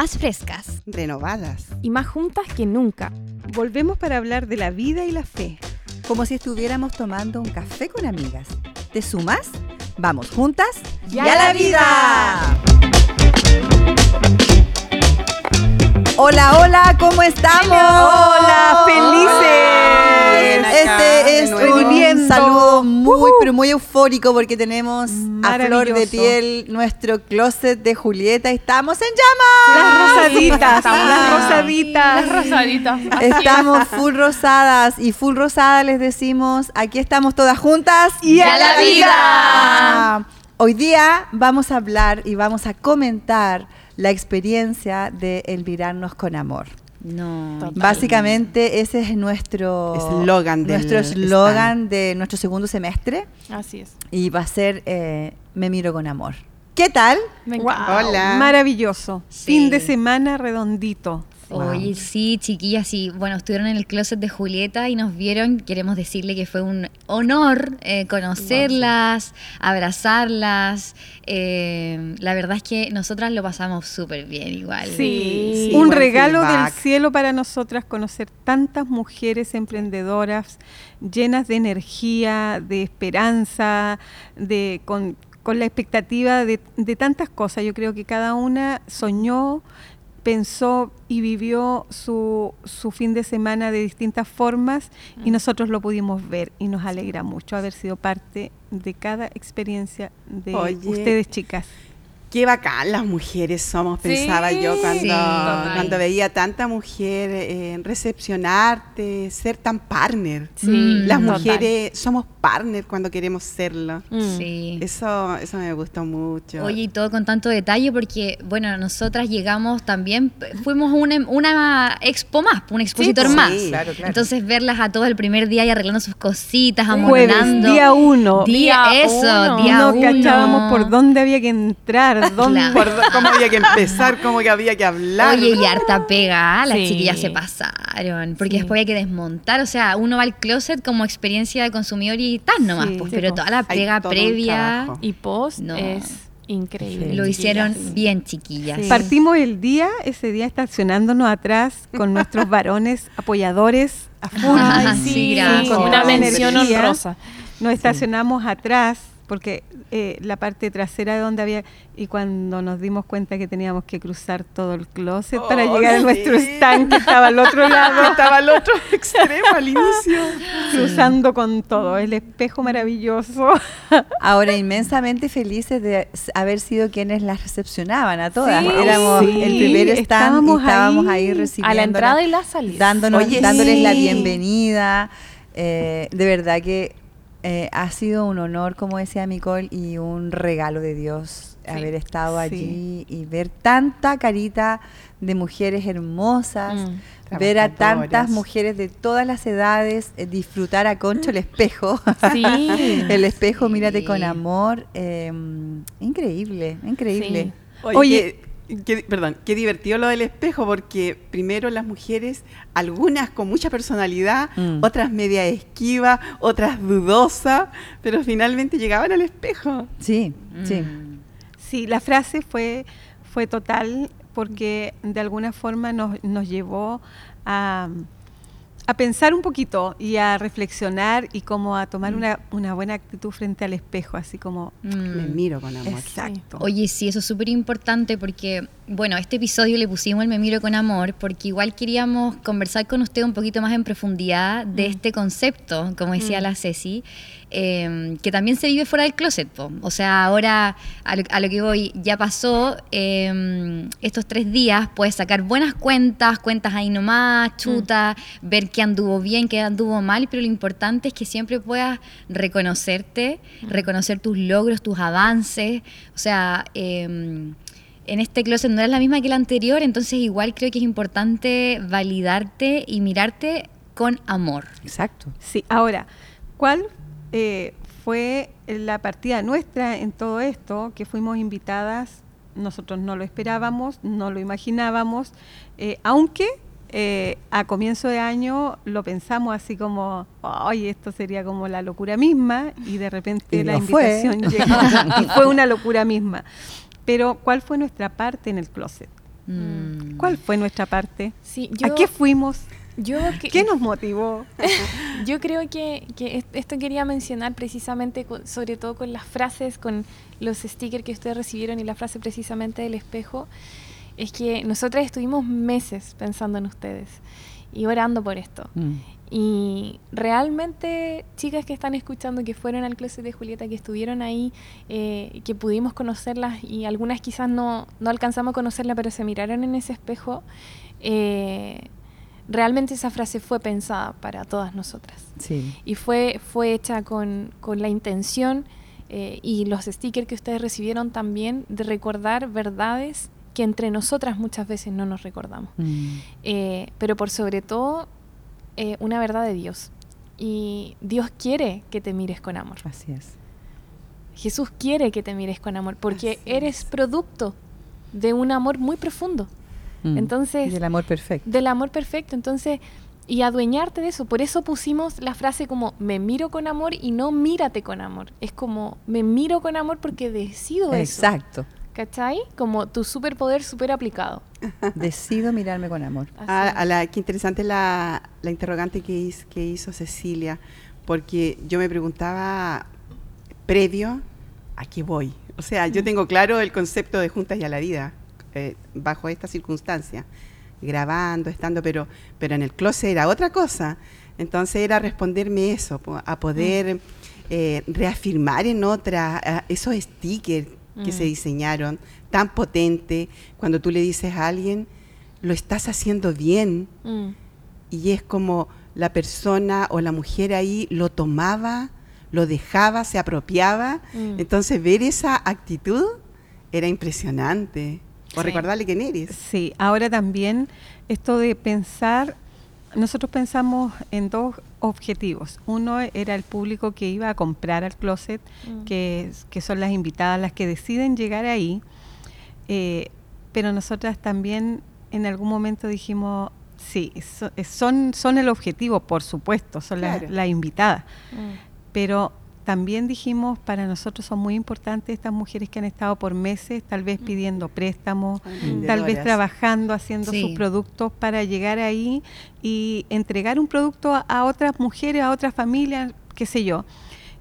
más frescas, renovadas y más juntas que nunca. Volvemos para hablar de la vida y la fe. Como si estuviéramos tomando un café con amigas. ¿Te sumas? Vamos juntas y a la vida. Hola, hola, ¿cómo estamos? Hola, felices. Este es un saludo muy, pero muy eufórico porque tenemos a flor de piel nuestro closet de Julieta. Estamos en llamas. Las rosaditas, las rosaditas. Las rosaditas. Estamos full rosadas y full rosada les decimos, aquí estamos todas juntas y a la vida. Hoy día vamos a hablar y vamos a comentar la experiencia de el mirarnos con amor. No. Básicamente ese es nuestro eslogan nuestro eslogan de nuestro segundo semestre. Así es. Y va a ser eh, Me miro con amor. ¿Qué tal? Hola. Maravilloso. Fin de semana redondito. Oye, sí, chiquillas, sí. Bueno, estuvieron en el closet de Julieta y nos vieron. Queremos decirle que fue un honor eh, conocerlas, abrazarlas. Eh, la verdad es que nosotras lo pasamos súper bien igual. Sí, un regalo del cielo para nosotras conocer tantas mujeres emprendedoras llenas de energía, de esperanza, de con, la expectativa de, de tantas cosas. Yo creo que cada una soñó pensó y vivió su, su, fin de semana de distintas formas y mm. nosotros lo pudimos ver y nos alegra mucho haber sido parte de cada experiencia de ustedes chicas. Qué bacán las mujeres somos, pensaba yo cuando, cuando veía tanta mujer eh, recepcionarte, ser tan partner. las mujeres somos partner cuando queremos serlo. Mm. Sí. Eso, eso me gustó mucho. Oye, y todo con tanto detalle porque, bueno, nosotras llegamos también, fuimos una, una expo más, un expositor más. Claro, claro. Entonces verlas a todos el primer día y arreglando sus cositas, amonando. día uno. Día, eso, día no cachábamos por dónde había que entrar cómo había que empezar, cómo que había que hablar. Oye, y harta pega, las chiquillas se pasaron, porque después hay que desmontar, o sea, uno va al closet como experiencia de consumidor y tal nomás, pues, pero toda la pega previa y post es increíble. Lo hicieron bien, chiquillas. Partimos el día, ese día estacionándonos atrás con nuestros varones apoyadores a full. sí, con una mención honrosa. Nos estacionamos atrás porque eh, la parte trasera de donde había y cuando nos dimos cuenta que teníamos que cruzar todo el closet para oh, llegar a nuestro stand que estaba al otro lado. Estaba al otro extremo al inicio. Cruzando con todo el espejo maravilloso. Ahora inmensamente felices de haber sido quienes las recepcionaban a todas. Éramos el primer stand estábamos, y estábamos ahí, recibiendo a la entrada y la salida. dándonos dándoles la bienvenida. Eh, de verdad que eh, ha sido un honor, como decía Nicole, y un regalo de Dios haber estado allí y ver tanta carita de mujeres hermosas, mm. ver a tantas mujeres de todas las edades, eh, disfrutar a Concho el espejo. el espejo, mírate con amor. Em, increíble, increíble. Oye Qué, perdón, qué divertido lo del espejo, porque primero las mujeres, algunas con mucha personalidad, mm. otras media esquiva, otras dudosa, pero finalmente llegaban al espejo. Sí, sí. Sí, la frase fue, fue total porque de alguna forma nos, nos llevó a a pensar un poquito y a reflexionar y como a tomar mm. una, buena actitud frente al espejo, así como mm. me miro con amor. Exacto. Oye, sí, eso es súper importante porque, bueno, este episodio le pusimos el me miro con amor porque igual queríamos conversar con usted un poquito más en profundidad de mm. este concepto, como decía la Ceci. Em, que también se vive fuera del closet. O sea, ahora a lo, que voy, ya pasó em, estos tres días, puedes sacar buenas cuentas, cuentas ahí nomás, chuta, ver qué anduvo bien, qué anduvo mal, pero lo importante es que siempre puedas reconocerte, reconocer tus logros, tus avances. O sea, em, en este closet no eres la misma que el anterior, entonces igual creo que es importante validarte y mirarte con amor. Exacto. Sí, ahora, ¿cuál eh, fue la partida nuestra en todo esto, que fuimos invitadas, nosotros no lo esperábamos, no lo imaginábamos, eh, aunque eh, a comienzo de año lo pensamos así como, ay, esto sería como la locura misma, y de repente la invitación llegó y fue una locura misma. Pero, ¿cuál fue nuestra parte en el closet? Mm. ¿Cuál fue nuestra parte? Sí, ¿A qué fuimos? Yo ¿Qué nos motivó? yo creo que, que, esto quería mencionar precisamente, sobre todo con las frases, con los stickers que ustedes recibieron y la frase precisamente del espejo, es que nosotras estuvimos meses pensando en ustedes y orando por esto. Mm. Y realmente, chicas que están escuchando, que fueron al closet de Julieta, que estuvieron ahí, eh, que pudimos conocerlas y algunas quizás no, no alcanzamos a conocerla, pero se miraron en ese espejo, eh, realmente esa frase fue pensada para todas nosotras. Sí. Y fue, fue hecha con, con la intención eh, y los stickers que ustedes recibieron también de recordar verdades que entre nosotras muchas veces no nos recordamos. Mm. pero por sobre todo eh, una verdad de Dios. Y Dios quiere que te mires con amor. Así es. Jesús quiere que te mires con amor porque eres producto de un amor muy profundo. Mm. Entonces, del amor perfecto. Del amor perfecto. Entonces, y adueñarte de eso. Por eso pusimos la frase como me miro con amor y no mírate con amor. Es como me miro con amor porque decido eso. Exacto. ¿Cachai? Como tu superpoder super aplicado. Decido mirarme con amor. Ah, a, la, qué interesante la, la interrogante que hizo, que hizo Cecilia, porque yo me preguntaba previo a qué voy. O sea, yo mm. tengo claro el concepto de juntas y a la vida eh, bajo esta circunstancia, grabando, estando, pero, pero en el closet era otra cosa. Entonces era responderme eso, a poder mm. eh, reafirmar en otra, esos stickers que se mm. diseñaron, tan potente, cuando tú le dices a alguien, lo estás haciendo bien, mm. y es como la persona o la mujer ahí lo tomaba, lo dejaba, se apropiaba. Mm. Entonces ver esa actitud era impresionante. O recordarle quién eres. Sí, ahora también esto de pensar, nosotros pensamos en dos objetivos. Uno era el público que iba a comprar al closet, mm. que, que, son las invitadas las que deciden llegar ahí. Eh, pero nosotras también en algún momento dijimos, sí, son, son el objetivo, por supuesto, son las invitadas. Mm. Pero también dijimos, para nosotros son muy importantes estas mujeres que han estado por meses, tal vez mm. pidiendo préstamos, tal vez trabajando, haciendo sus productos para llegar ahí y entregar un producto a, otras mujeres, a otras familias, qué sé yo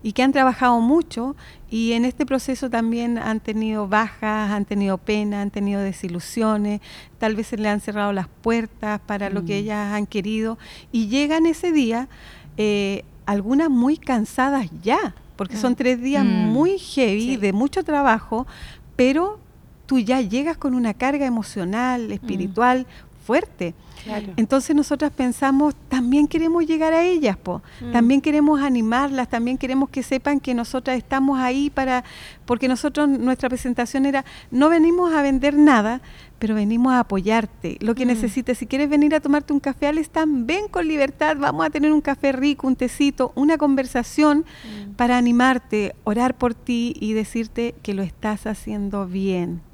y que han trabajado mucho y en este proceso también han tenido bajas, han tenido pena, han tenido desilusiones, tal vez se le han cerrado las puertas para lo que mm. ellas han querido y llegan ese día eh, algunas muy cansadas ya, porque son mm. tres días mm. muy heavy, de mucho trabajo, pero tú ya llegas con una carga emocional, mm. espiritual fuerte. Entonces nosotras pensamos, también queremos llegar a ellas, po. también queremos animarlas, también queremos que sepan que nosotras estamos ahí para, porque nosotros, nuestra presentación era, no venimos a vender nada, pero venimos a apoyarte. Lo que mm. necesites, si quieres venir a tomarte un café al stand, ven con libertad, vamos a tener un café rico, un tecito, una conversación mm. para animarte, orar por ti y decirte que lo estás haciendo bien.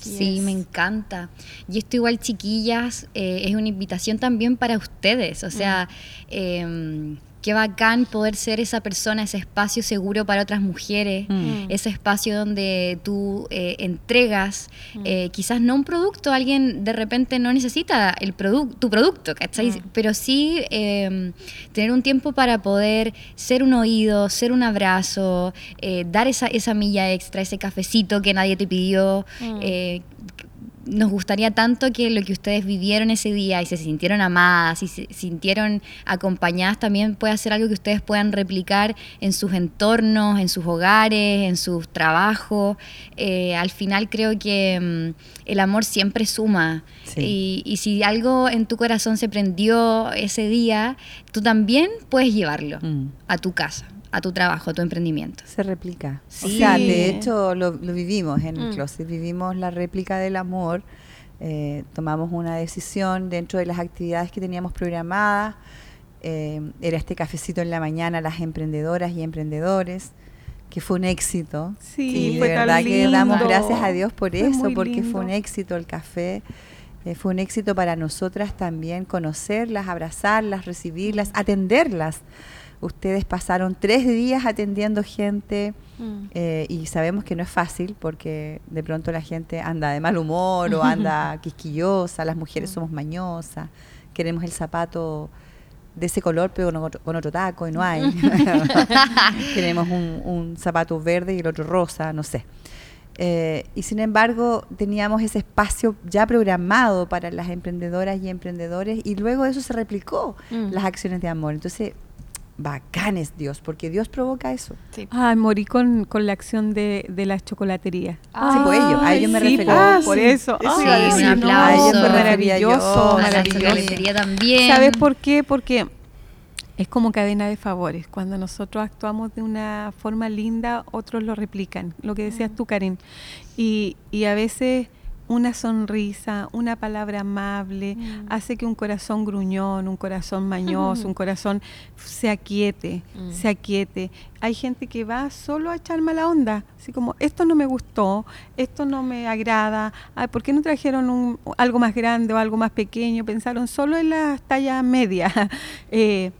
Sí, me encanta. Y esto igual, chiquillas, eh, es una invitación también para ustedes. O sea, mm. eh, qué bacán poder ser esa persona, ese espacio seguro para otras mujeres, mm. Mm. ese espacio donde tú eh, entregas, mm. eh, quizás no un producto, alguien de repente no necesita el tu producto, ¿cachai? Pero sí em, tener un tiempo para poder ser un oído, ser un abrazo, eh, dar esa, esa milla extra, ese cafecito que nadie te pidió, nos gustaría tanto que lo que ustedes vivieron ese día y se sintieron amadas y se sintieron acompañadas también pueda ser algo que ustedes puedan replicar en sus entornos, en sus hogares, en sus trabajos. Eh, al final creo que mm, el amor siempre suma y, y, si algo en tu corazón se prendió ese día, tú también puedes llevarlo mm. a tu casa a tu trabajo, a tu emprendimiento. Se replica. O sea, de hecho lo, vivimos en el mm. closet, vivimos la réplica del amor, eh, tomamos una decisión dentro de las actividades que teníamos programadas, eh, era este cafecito en la mañana, las emprendedoras y emprendedores, que fue un éxito. Sí, y de verdad que damos gracias a Dios por eso, porque fue un éxito el café. Eh, fue un éxito para nosotras también conocerlas, abrazarlas, recibirlas, atenderlas Ustedes pasaron tres días atendiendo gente Mm. Eh, y sabemos que no es fácil porque de pronto la gente anda de mal humor o anda quisquillosa, las mujeres mm. somos mañosas, queremos el zapato de ese color pero con otro, taco y no hay. queremos un, un, zapato verde y el otro rosa, no sé. Eh, y sin embargo teníamos ese espacio ya programado para las emprendedoras y emprendedores y luego eso se replicó, mm. las acciones de amor. Entonces bacanes Dios, porque Dios provoca eso. Sí. Ah, morí con, con la acción de, de la chocolatería. Ah, sí, por ello, a ellos me sí, refería. por eso. Sí, un aplauso. maravilloso, a la chocolatería también. ¿Sabes por qué? Porque es como cadena de favores. Cuando nosotros actuamos de una forma linda, otros lo replican. Lo que decías tú, Karen. Y, y a veces una sonrisa, una palabra amable, mm. hace que un corazón gruñón, un corazón mañoso, un corazón se aquiete, mm. se aquiete. Hay gente que va solo a echar mala onda, así como, esto no me gustó, esto no me agrada, ¿por qué no trajeron un, algo más grande o algo más pequeño? Pensaron solo en las tallas medias. eh,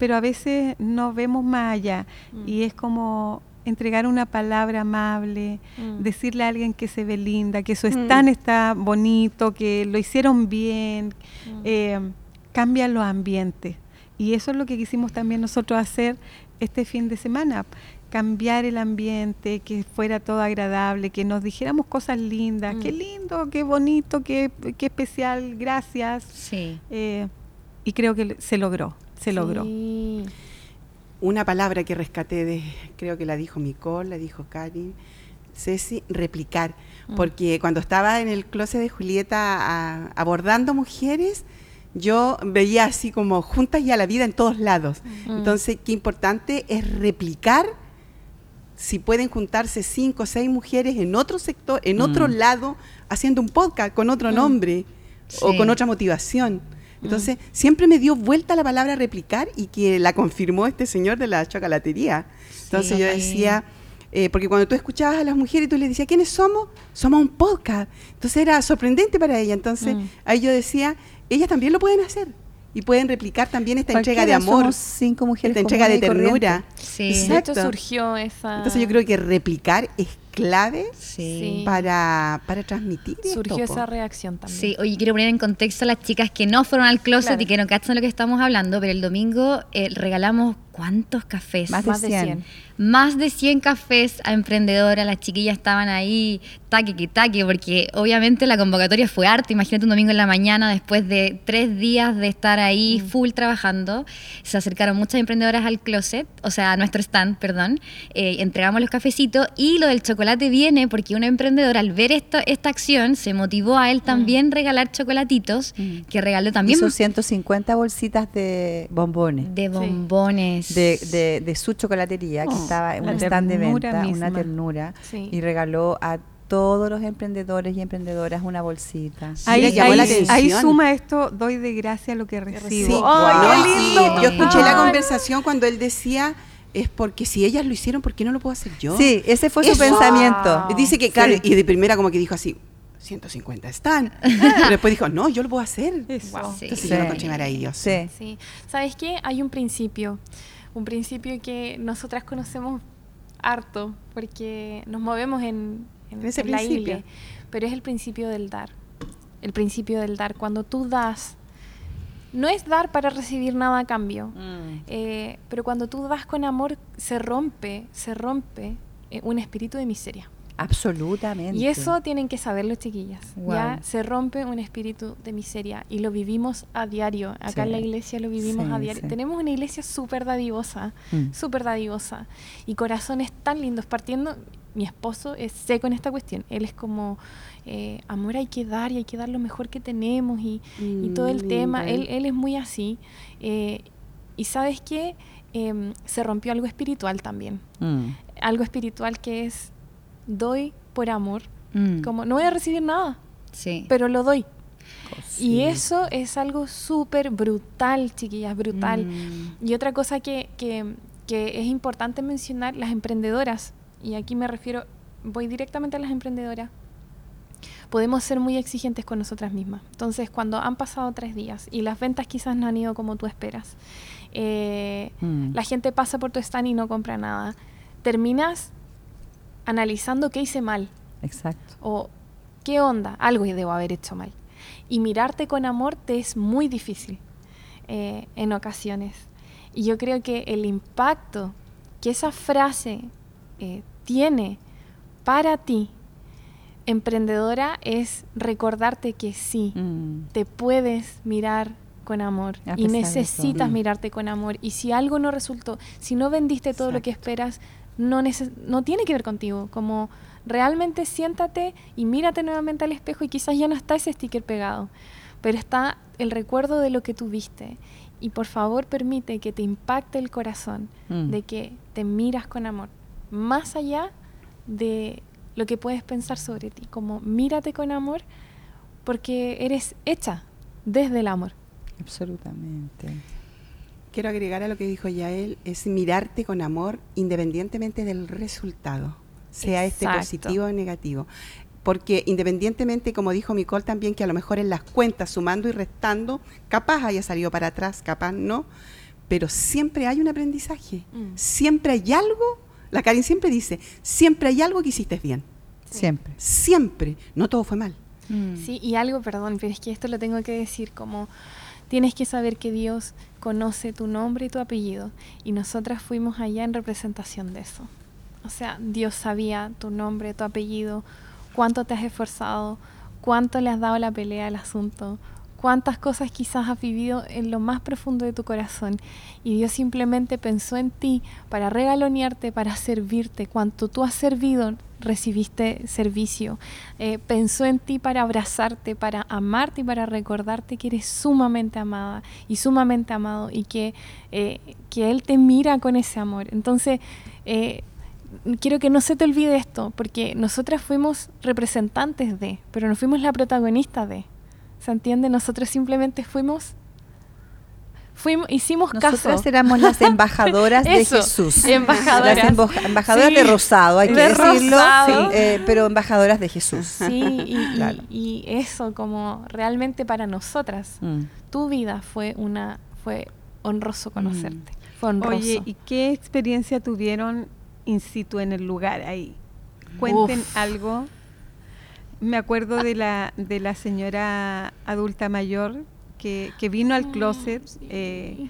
pero a veces no vemos más allá mm. y es como entregar una palabra amable, mm. decirle a alguien que se ve linda, que su mm. stand está bonito, que lo hicieron bien, eh, cambia los ambientes. Y eso es lo que quisimos también nosotros hacer este fin de semana, cambiar el ambiente, que fuera todo agradable, que nos dijéramos cosas lindas, qué lindo, qué bonito, qué, especial, gracias. Sí. Eh, y creo que se logró, se logró una palabra que rescaté de, creo que la dijo Nicole, la dijo Karin, Ceci, replicar. Mm. Porque cuando estaba en el closet de Julieta abordando mujeres, yo veía así como juntas ya la vida en todos lados. Mm. Entonces, qué importante es replicar si pueden juntarse cinco o seis mujeres en otro sector, en otro mm. lado, haciendo un podcast con otro nombre o con otra motivación. Entonces, siempre me dio vuelta la palabra replicar y que la confirmó este señor de la chocolatería. Entonces yo decía, eh, porque cuando tú escuchabas a las mujeres y tú les decías, ¿quiénes somos? Somos un podcast. Entonces era sorprendente para ella. Entonces mm. ahí yo decía, ellas también lo pueden hacer y pueden replicar también esta entrega de amor, somos cinco mujeres esta entrega de ternura. Sí, Exacto. surgió esa. Entonces yo creo que replicar es clave para, para transmitir. Surgió esa reacción también. Sí, oye, quiero poner en contexto a las chicas que no fueron al closet y que no cachan lo que estamos hablando, pero el domingo eh, regalamos ¿cuántos cafés? Más de 100 más de 100 cafés a emprendedoras, las chiquillas estaban ahí taque que taque, porque obviamente la convocatoria fue arte, imagínate un domingo en la mañana después de tres días de estar ahí mm. full trabajando, se acercaron muchas emprendedoras al closet, o sea, a nuestro stand, perdón, eh, entregamos los cafecitos y lo del chocolate viene porque una emprendedora al ver esta, esta acción se motivó a él mm. también regalar chocolatitos, mm. que regaló también... Hizo 150 bolsitas de bombones. De bombones. De, de, su chocolatería, que estaba en un stand de venta, una ternura, y regaló a todos los emprendedores y emprendedoras una bolsita. Ahí, suma esto, doy de gracia lo que recibo. qué lindo! Yo escuché la conversación cuando él decía es porque si ellas lo hicieron, ¿por qué no lo puedo hacer yo? Sí, ese fue su pensamiento. Dice que, claro, y de primera como que dijo así, 150 están. Pero después dijo, no, yo lo puedo hacer. Wow. Sí. Entonces yo a. Sí. sí. ¿Sabes qué? Hay un principio un principio que nosotras conocemos harto, porque nos movemos en, en, la isla, pero es el principio del dar. El principio del dar. Cuando tú das, no es dar para recibir nada a cambio, mm. eh, pero cuando tú das con amor, se rompe, se rompe eh, un espíritu de miseria. Absolutamente. Y eso tienen que saberlo, chiquillas. Ya se rompe un espíritu de miseria y lo vivimos a diario. Acá en la iglesia lo vivimos a diario. Tenemos una iglesia súper dadivosa, mm. súper dadivosa. Y corazones tan lindos. Partiendo, mi esposo es seco en esta cuestión. Él es como, eh, amor hay que dar y hay que dar lo mejor que tenemos y, todo el mm, tema. Él, él, es muy así. Eh, y sabes qué? Em, se rompió algo espiritual también. Mm. Algo espiritual que es doy por amor. Mm. Como no voy a recibir nada, sí. pero lo doy. Y eso es algo súper brutal, chiquillas, brutal. Mm. Y otra cosa que, que, que, es importante mencionar, las emprendedoras, y aquí me refiero, voy directamente a las emprendedoras, podemos ser muy exigentes con nosotras mismas. Entonces, cuando han pasado tres días y las ventas quizás no han ido como tú esperas, eh, mm. la gente pasa por tu stand y no compra nada, terminas analizando qué hice mal. Exacto. O qué onda, algo debo haber hecho mal. Y mirarte con amor te es muy difícil eh, en ocasiones. Y yo creo que el impacto que esa frase eh, tiene para ti, emprendedora, es recordarte que sí, mm. te puedes mirar con amor y necesitas mirarte con amor. Y si algo no resultó, si no vendiste todo lo que esperas, no, no tiene que ver contigo. Como realmente siéntate y mírate nuevamente al espejo y quizás ya no está ese sticker pegado, pero está el recuerdo de lo que tuviste. Y por favor permite que te impacte el corazón mm. de que te miras con amor, más allá de lo que puedes pensar sobre ti, como mírate con amor porque eres hecha desde el amor. Absolutamente. Quiero agregar a lo que dijo Yael, es mirarte con amor independientemente del resultado, sea este positivo o negativo. Porque independientemente, como dijo Micole también, que a lo mejor en las cuentas, sumando y restando, capaz haya salido para atrás, capaz no, pero siempre hay un aprendizaje, mm. siempre hay algo, la Karin siempre dice, siempre hay algo que hiciste bien. Siempre. Siempre, no todo fue mal. Mm. Sí, y algo, perdón, pero es que esto lo tengo que decir como tienes que saber que Dios conoce tu nombre y tu apellido. Y nosotras fuimos allá en representación de eso. O sea, Dios sabía tu nombre, tu apellido, cuánto te has esforzado, cuánto le has dado la pelea al asunto, cuántas cosas quizás has vivido en lo más profundo de tu corazón. Y Dios simplemente pensó en ti para regalonearte, para servirte. Cuanto tú has servido, recibiste servicio. Eh, pensó en ti para abrazarte, para amarte y para recordarte que eres sumamente amada y sumamente amado y que, eh, que Él te mira con ese amor. Entonces, eh, quiero que no se te olvide esto, porque nosotras fuimos representantes de, pero no fuimos la protagonista de. ¿Se entiende? Nosotros simplemente fuimos fuimos, hicimos Nosotras caso. éramos las embajadoras de Jesús. Embajadoras. Las embajadoras de rosado, hay que decirlo. Eh, pero embajadoras de Jesús. Sí, y, eso, como realmente para nosotras, mm. tu vida fue una, fue honroso conocerte. Mm. Fue honroso. Oye, ¿y qué experiencia tuvieron in situ en el lugar ahí? Cuenten algo. Me acuerdo de la, de la señora adulta mayor que, vino al closet eh,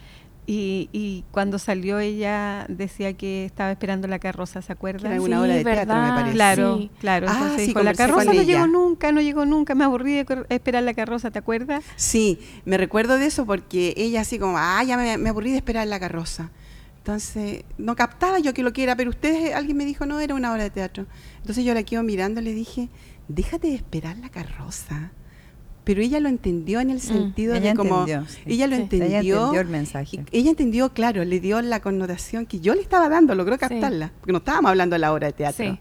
y, cuando salió ella decía que estaba esperando la carroza, ¿se acuerdan? Era una hora de teatro, me parece. Claro, claro. Ah, entonces dijo, la carroza no llegó nunca, no llegó nunca, me aburrí de esperar la carroza, ¿te acuerdas? Sí, me recuerdo de eso porque ella así como, ah, ya me, aburrí de esperar la carroza. Entonces, no captaba yo que lo quiera, pero ustedes, alguien me dijo, no, era una hora de teatro. Entonces yo la quedo mirando y le dije, déjate de esperar la carroza pero ella lo entendió en el mm. sentido de como ella lo entendió, ella entendió el mensaje. ella entendió, claro, le dio la connotación que yo le estaba dando, logró captarla, porque no estábamos hablando de la obra de teatro.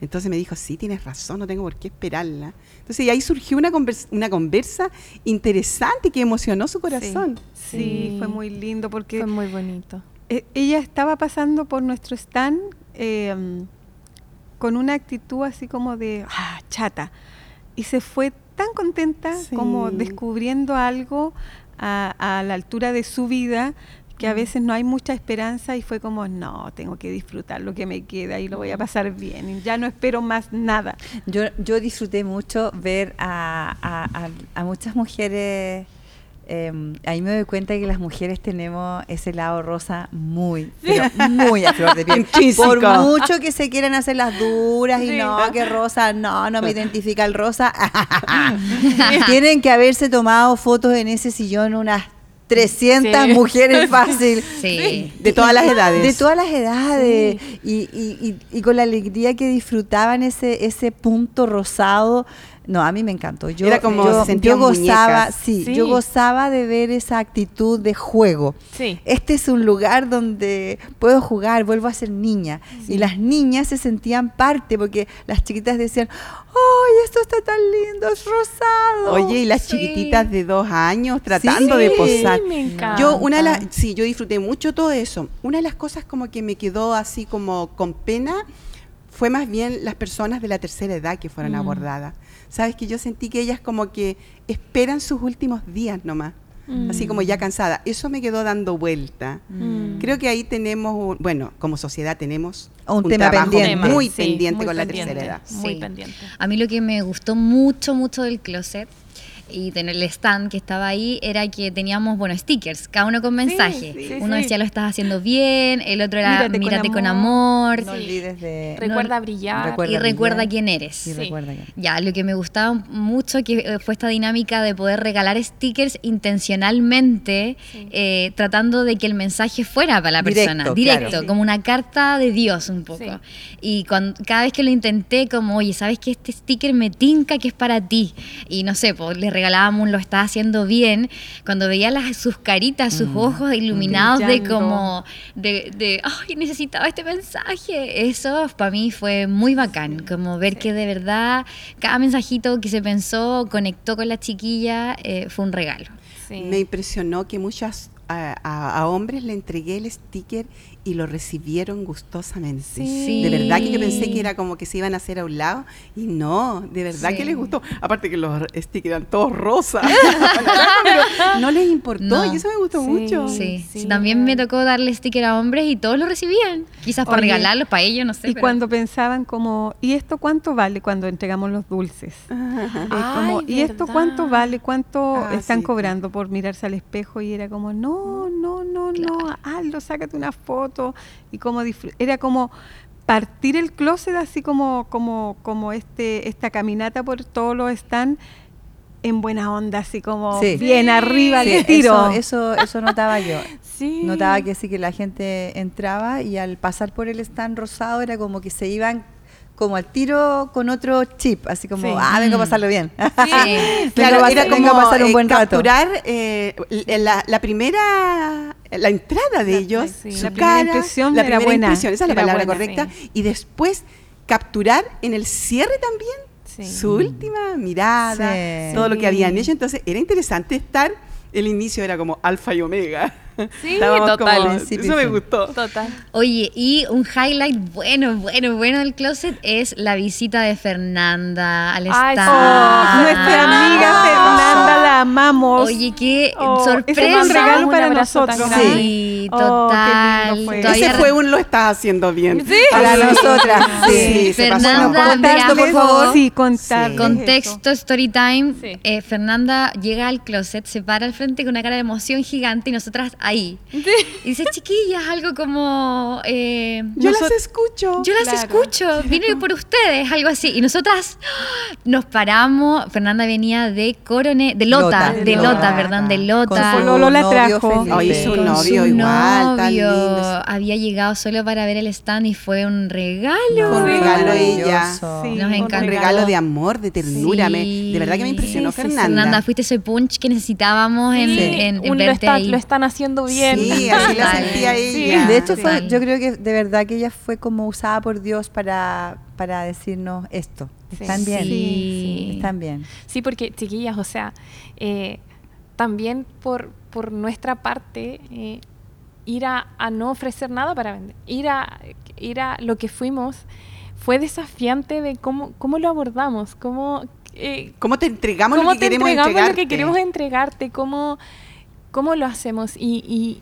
Entonces me dijo, sí, tienes razón, no tengo por qué esperarla. Entonces y ahí surgió una conversa, una conversa interesante que emocionó su corazón. Sí, fue muy lindo porque... Fue muy bonito. E, ella estaba pasando por nuestro stand em, con una actitud así como de ah, chata y se fue tan contenta como descubriendo algo a, la altura de su vida que a mm. veces no hay mucha esperanza y fue como, no, tengo que disfrutar lo que me queda y lo voy a pasar bien, ya no espero más nada. Yo, yo disfruté mucho ver a, a muchas mujeres eh, ahí me doy cuenta que las mujeres tenemos ese lado rosa muy, muy a flor de piel. Por mucho que se quieran hacer las duras y no, que rosa, no, no me identifica el rosa. Tienen que haberse tomado fotos en ese sillón unas 300 mujeres fácil. Sí. De todas las edades. De todas las edades. Y, y, y, con la alegría que disfrutaban ese, ese punto rosado no, a mí me encantó. Yo, Era como yo, gozaba, sí, yo gozaba de ver esa actitud de juego. Sí. Este es un lugar donde puedo jugar, vuelvo a ser niña. Y las niñas se sentían parte porque las chiquitas decían, ¡ay, esto está tan lindo, es rosado! Oye, y las chiquititas de dos años tratando de posar. Me encanta. Yo, una de las, sí, yo disfruté mucho todo eso. Una de las cosas como que me quedó así como con pena fue más bien las personas de la tercera edad que fueron mm. abordadas sabes que yo sentí que ellas como que esperan sus últimos días nomás. Así como ya mm. cansada. Eso me quedó dando vuelta. Mm. Creo que ahí tenemos, bueno, como sociedad tenemos un, tema pendiente. muy pendiente con la tercera edad. Muy pendiente. A mí lo que me gustó mucho, mucho del closet y tener el stand que estaba ahí era que teníamos, bueno, stickers, cada uno con mensaje. uno decía lo estás haciendo bien, el otro era mírate, con, amor. No olvides de... Recuerda brillar. y recuerda quién eres. Ya, lo que me gustaba mucho que eh, fue esta dinámica de poder regalar stickers intencionalmente, eh, tratando de que el mensaje fuera para la persona, directo, como una carta de Dios un poco. Y cuando, cada vez que lo intenté, como, oye, ¿sabes que este sticker me tinca que es para ti? Y no sé, pues le regalábamos lo estaba haciendo bien, cuando veía las, sus caritas, sus mm. ojos iluminados de como, de, de, ay, necesitaba este mensaje, eso para mí fue muy bacán, como ver que de verdad cada mensajito que se pensó, conectó con la chiquilla, eh, fue un regalo. Me impresionó que muchas a, hombres le entregué el sticker y lo recibieron gustosamente. De verdad que yo pensé que era como que se iban a hacer a un lado y no, de verdad que les gustó. Aparte que los stickers eran todos rosas, no les importó y eso me gustó mucho. Sí. también me tocó darle sticker a hombres y todos lo recibían, quizás para regalarlos para ellos, no sé. Y cuando pensaban como, ¿y esto cuánto vale cuando entregamos los dulces? ¿y esto cuánto vale? ¿Cuánto ah, están cobrando por mirarse al espejo? Y era como, no, no, no, no, hazlo, sácate una foto. Y como era como partir el closet así como como como este esta caminata por todos los stands en buena onda, así como bien arriba del tiro. Eso, eso, notaba yo. Notaba que sí que la gente entraba y al pasar por el stand rosado era como que se iban como al tiro con otro chip, así como, ah, vengo a pasarlo bien. Sí. claro, era como pasar un eh, buen capturar eh, la, primera, la entrada de ellos, su la cara, impresión la primera buena, impresión, esa es la palabra correcta, y después capturar en el cierre también su última mirada, todo lo que habían hecho. Entonces era interesante estar, el inicio era como alfa y omega. Sí, total. eso me gustó. Total. Oye, y un highlight bueno, bueno, bueno del closet es la visita de Fernanda al stand. Oh, nuestra amiga Fernanda, la amamos. Oye, qué oh, sorpresa. Es un regalo para nosotros. Sí, oh, total. Fue. Ese fue un lo estás haciendo bien. Sí. Para nosotras. Sí. Fernanda, contexto, por favor. Sí, contar. Contexto, story time. Eh, Fernanda llega al closet, se para al frente con una cara de emoción gigante y nosotras ahí. Y dice, chiquillas, algo como... Eh, yo las escucho. Yo las escucho, vine por ustedes, algo así. Y nosotras nos paramos, Fernanda venía de Corone, de Lota, de Lota, perdón, de Lota. Con su la trajo. su novio igual, Había llegado solo para ver el stand y fue un regalo. un regalo ella. Nos encantó. Un regalo de amor, de ternura. de verdad que me impresionó Fernanda. Fernanda, fuiste ese punch que necesitábamos en, en, verte lo, ahí. lo están haciendo bien. Sí, así la sentía ella. De hecho, fue, yo creo que de verdad que ella fue como usada por Dios para, para decirnos esto. Están bien. Sí. Están bien. Sí, porque chiquillas, o sea, eh, también por, por nuestra parte, eh, ir a, no ofrecer nada para vender, ir a, ir a lo que fuimos, fue desafiante de cómo, cómo lo abordamos, cómo... Eh, ¿Cómo te entregamos lo que queremos entregarte? lo que queremos entregarte? ¿Cómo, ¿Cómo lo hacemos? Y,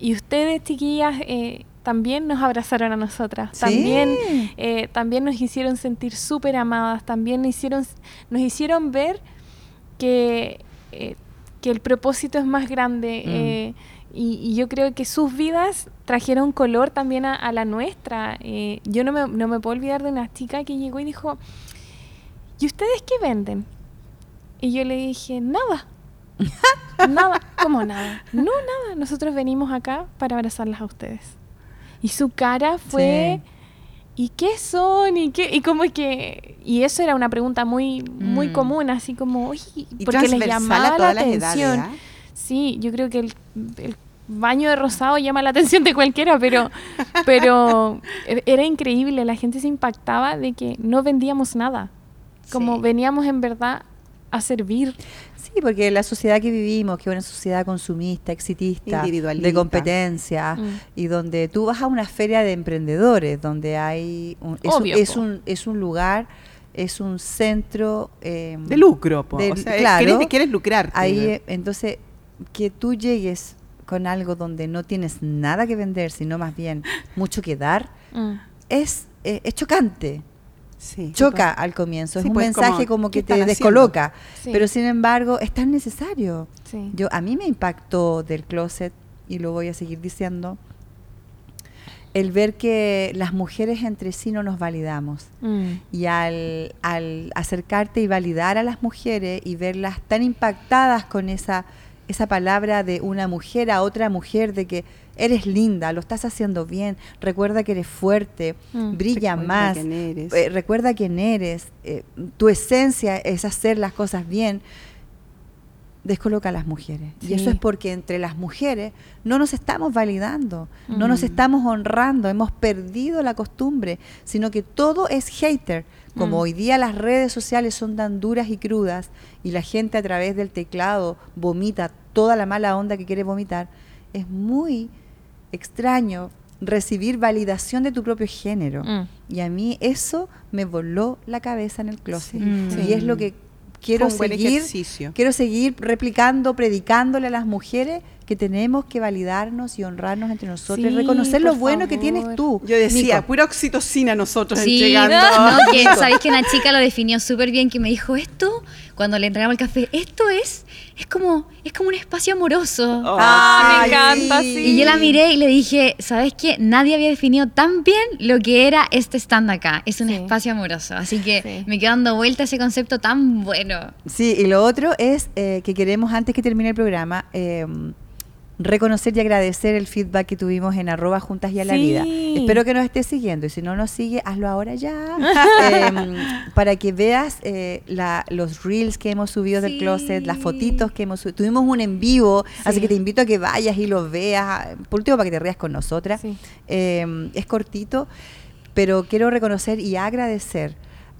y, ustedes, chiquillas, eh, también nos abrazaron a nosotras, también, eh, también nos hicieron sentir súper amadas, también nos hicieron, nos hicieron ver que, eh, que el propósito es más grande. Mm. Y, yo creo que sus vidas trajeron color también a, la nuestra. yo no me, no me puedo olvidar de una chica que llegó y dijo, ¿y ustedes qué venden? Y yo le dije, nada. nada, ¿cómo nada? No, nada. Nosotros venimos acá para abrazarlas a ustedes. Y su cara fue, ¿y qué son? ¿Y qué? Y como que, y eso era una pregunta muy, muy mm. común, así como, oye, porque les llamaba la atención. ¿ah? Sí, yo creo que el, baño de rosado llama la atención de cualquiera, pero, pero e, era increíble, la gente se impactaba de que no vendíamos nada, como veníamos en verdad a servir. Sí, porque la sociedad que vivimos, que es una sociedad consumista, exitista, de competencia, mm. y donde tú vas a una feria de emprendedores, donde hay un, es, un, es un lugar es un centro em, de lucro, o sea, claro, quieres, quieres lucrar. Ahí, entonces, que tú llegues con algo donde no tienes nada que vender, sino más bien mucho que dar, mm es, eh, es chocante. Sí, Choca al comienzo, es un pues, mensaje como, como, ¿qué que te descoloca, Sí. pero sin embargo es tan necesario. Yo a mí me impactó del closet y lo voy a seguir diciendo el ver que las mujeres entre sí no nos validamos Mm. y al, al acercarte y validar a las mujeres y verlas tan impactadas con esa esa palabra de una mujer a otra mujer de que eres linda, lo estás haciendo bien, recuerda que eres fuerte, Mm. brilla Recuerda más, quién eres. eh, recuerda quién eres, eh, tu esencia es hacer las cosas bien, descoloca a las mujeres. Y eso es porque entre las mujeres no nos estamos validando, no nos Mm. estamos honrando, hemos perdido la costumbre, sino que todo es hater. Como Mm. hoy día las redes sociales son tan duras y crudas y la gente a través del teclado vomita toda la mala onda que quiere vomitar, es muy extraño recibir validación de tu propio género. Mm. Y a mí eso me voló la cabeza en el closet. Sí. Y es lo que quiero seguir, quiero seguir replicando, predicándole a las mujeres que tenemos que validarnos y honrarnos entre nosotros, y Sí, reconocer lo bueno que tienes tú. Yo decía, Nico. pura oxitocina nosotros Sí, entregando. no, que sabéis que una chica lo definió súper bien, que me dijo esto, cuando le entregamos el café, esto es, es como, es como un espacio amoroso. Oh, Ah, me encanta, sí. Y yo la miré y le dije, ¿sabes qué? Nadie había definido tan bien lo que era este stand acá. Es un Sí. espacio amoroso. Así que Sí. me quedo dando vuelta a ese concepto tan bueno. Sí, y lo otro es eh, que queremos, antes que termine el programa, eh, reconocer y agradecer el feedback que tuvimos en arroba juntas y a la Sí. vida. Espero que nos estés siguiendo y si no nos sigue, hazlo ahora ya. Em, para que veas eh, la- los reels que hemos subido del closet, las fotitos que hemos subido. Tuvimos un en vivo, así Sí. que te invito a que vayas y lo veas. Por último, para que te rías con nosotras. Eh, es cortito, pero quiero reconocer y agradecer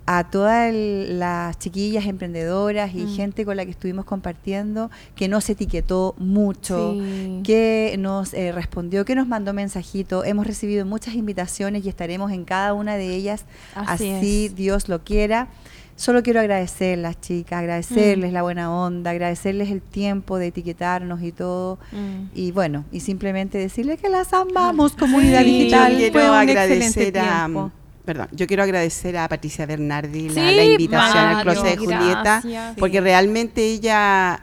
a todas el- las chiquillas emprendedoras y Mm. gente con la que estuvimos compartiendo, que nos etiquetó mucho, Sí. que nos eh, respondió, que nos mandó mensajitos. Hemos recibido muchas invitaciones y estaremos en cada una de ellas, Así. Dios lo quiera. Solo quiero agradecerlas, chicas, agradecerles Mm. la buena onda, agradecerles el tiempo de etiquetarnos y todo. Mm. Y bueno, y simplemente decirles que las amamos, comunidad Sí, digital. Quiero agradecer excelente a. tiempo. Perdón, yo quiero agradecer a Patricia Bernardi la, Sí, la invitación al closet de Julieta, gracias. porque realmente ella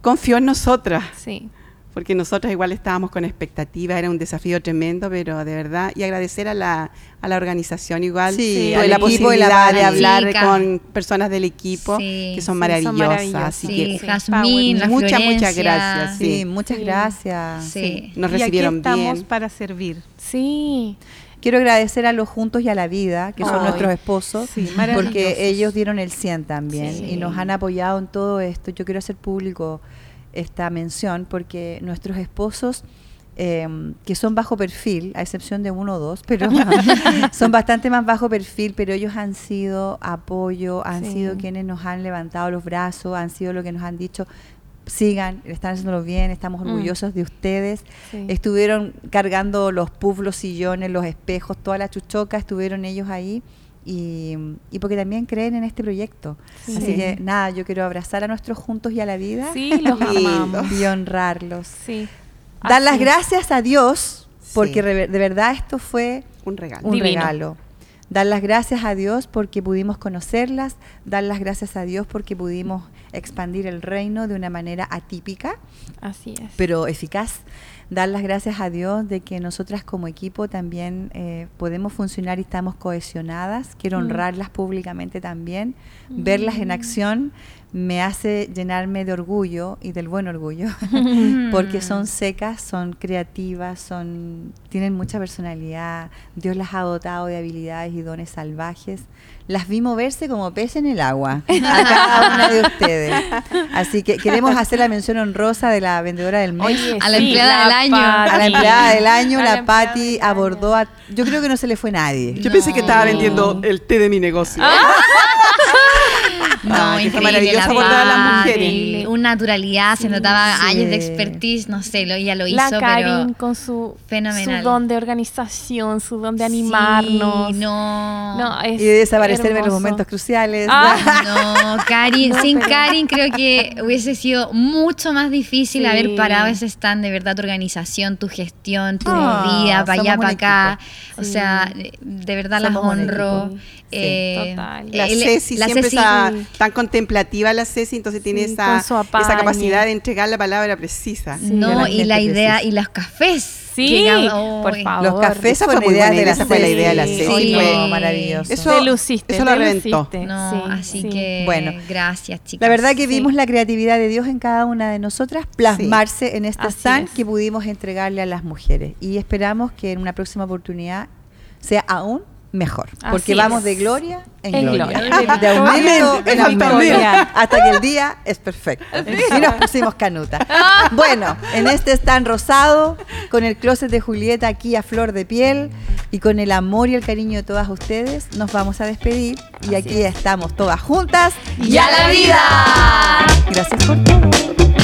confió en nosotras, Sí. porque nosotras igual estábamos con expectativas, era un desafío tremendo, pero de verdad, y agradecer a la, a la organización igual, Sí, por al la equipo de posibilidad la de hablar con personas del equipo Sí, que son sí, maravillosas, son maravillosas. así Sí, que la Muchas, muchas gracias, Sí, Sí. muchas Sí. gracias. Sí. nos y aquí recibieron estamos bien. para servir. Sí. Quiero agradecer a los Juntos y a la Vida, que son Ay. nuestros esposos, Sí, porque ellos dieron el 100 también Sí. y nos han apoyado en todo esto. Yo quiero hacer público esta mención porque nuestros esposos, eh, que son bajo perfil, a excepción de uno o dos, pero son bastante más bajo perfil, pero ellos han sido apoyo, han Sí. sido quienes nos han levantado los brazos, han sido lo que nos han dicho. Sigan, están haciéndolo bien, estamos Mm. orgullosos de ustedes. Sí. Estuvieron cargando los puffs, los sillones, los espejos, toda la chuchoca, estuvieron ellos ahí. Y, y porque también creen en este proyecto. Sí. Así que nada, yo quiero abrazar a nuestros juntos y a la vida Sí, los Lindo. amamos. y honrarlos. Sí. Dar las gracias a Dios, porque Sí. re- de verdad esto fue Un regalo. un Divino. regalo. Dar las gracias a Dios porque pudimos conocerlas, dar las gracias a Dios porque pudimos expandir el reino de una manera atípica Así es. pero eficaz. Dar las gracias a Dios de que nosotras como equipo también eh, podemos funcionar y estamos cohesionadas. Quiero Mm. honrarlas públicamente también. Verlas en acción me hace llenarme de orgullo y del buen orgullo, porque son secas, son creativas, son tienen mucha personalidad. Dios las ha dotado de habilidades y dones salvajes. Las vi moverse como peces en el agua a cada una de ustedes. Así que queremos hacer la mención honrosa de la vendedora del mes. Oye, A la sí, empleada del año. Pati. A la empleada del año, A la, Patti abordó a... Yo creo que no se le fue nadie. Yo pensé que estaba vendiendo el té de mi negocio. No, Ah, increíble, la las Patti, mujeres. Una naturalidad, se notaba Sí. años de expertise, no sé, lo, ella lo La hizo, Karin pero con su, fenomenal. su don de organización, su don de animarnos. Sí, no. No, es Y de desaparecer en los momentos cruciales. Ah. No, Karin, No, sin pero- Karin creo que hubiese sido mucho más difícil Sí. haber parado ese stand, de verdad, tu organización, tu gestión, tu Ah, movida, para allá, para acá. O sea, de- verdad Somos las honro. Eh, total. La Ceci la siempre Ceci- está sí. Tan contemplativa la Ceci, entonces tiene Sí, esa, esa capacidad de entregar la palabra precisa. Sí. No, la y la idea, precisa. y los cafés. Sí, oh, por favor. Los cafés Esa fue muy ideas buena de la idea, esa fue la idea de la Ceci. Sí, fue- no, maravilloso. Eso- te luciste, eso te lo reventó. luciste. No, Sí, así sí. que Bueno, gracias, chicas. La verdad que Sí. vimos la creatividad de Dios en cada una de nosotras plasmarse en este Así stand es. que pudimos entregarle a las mujeres. Y esperamos que en una próxima oportunidad sea aún mejor. Porque Así vamos es. de gloria en, En gloria. gloria. De aumento en aumento. Hasta que el día es perfecto. Y nos pusimos canuta. Bueno, en este stand rosado, con el closet de Julieta aquí a flor de piel y con el amor y el cariño de todas ustedes, nos vamos a despedir. Y aquí estamos todas juntas. ¡Y a la vida! Gracias por todo.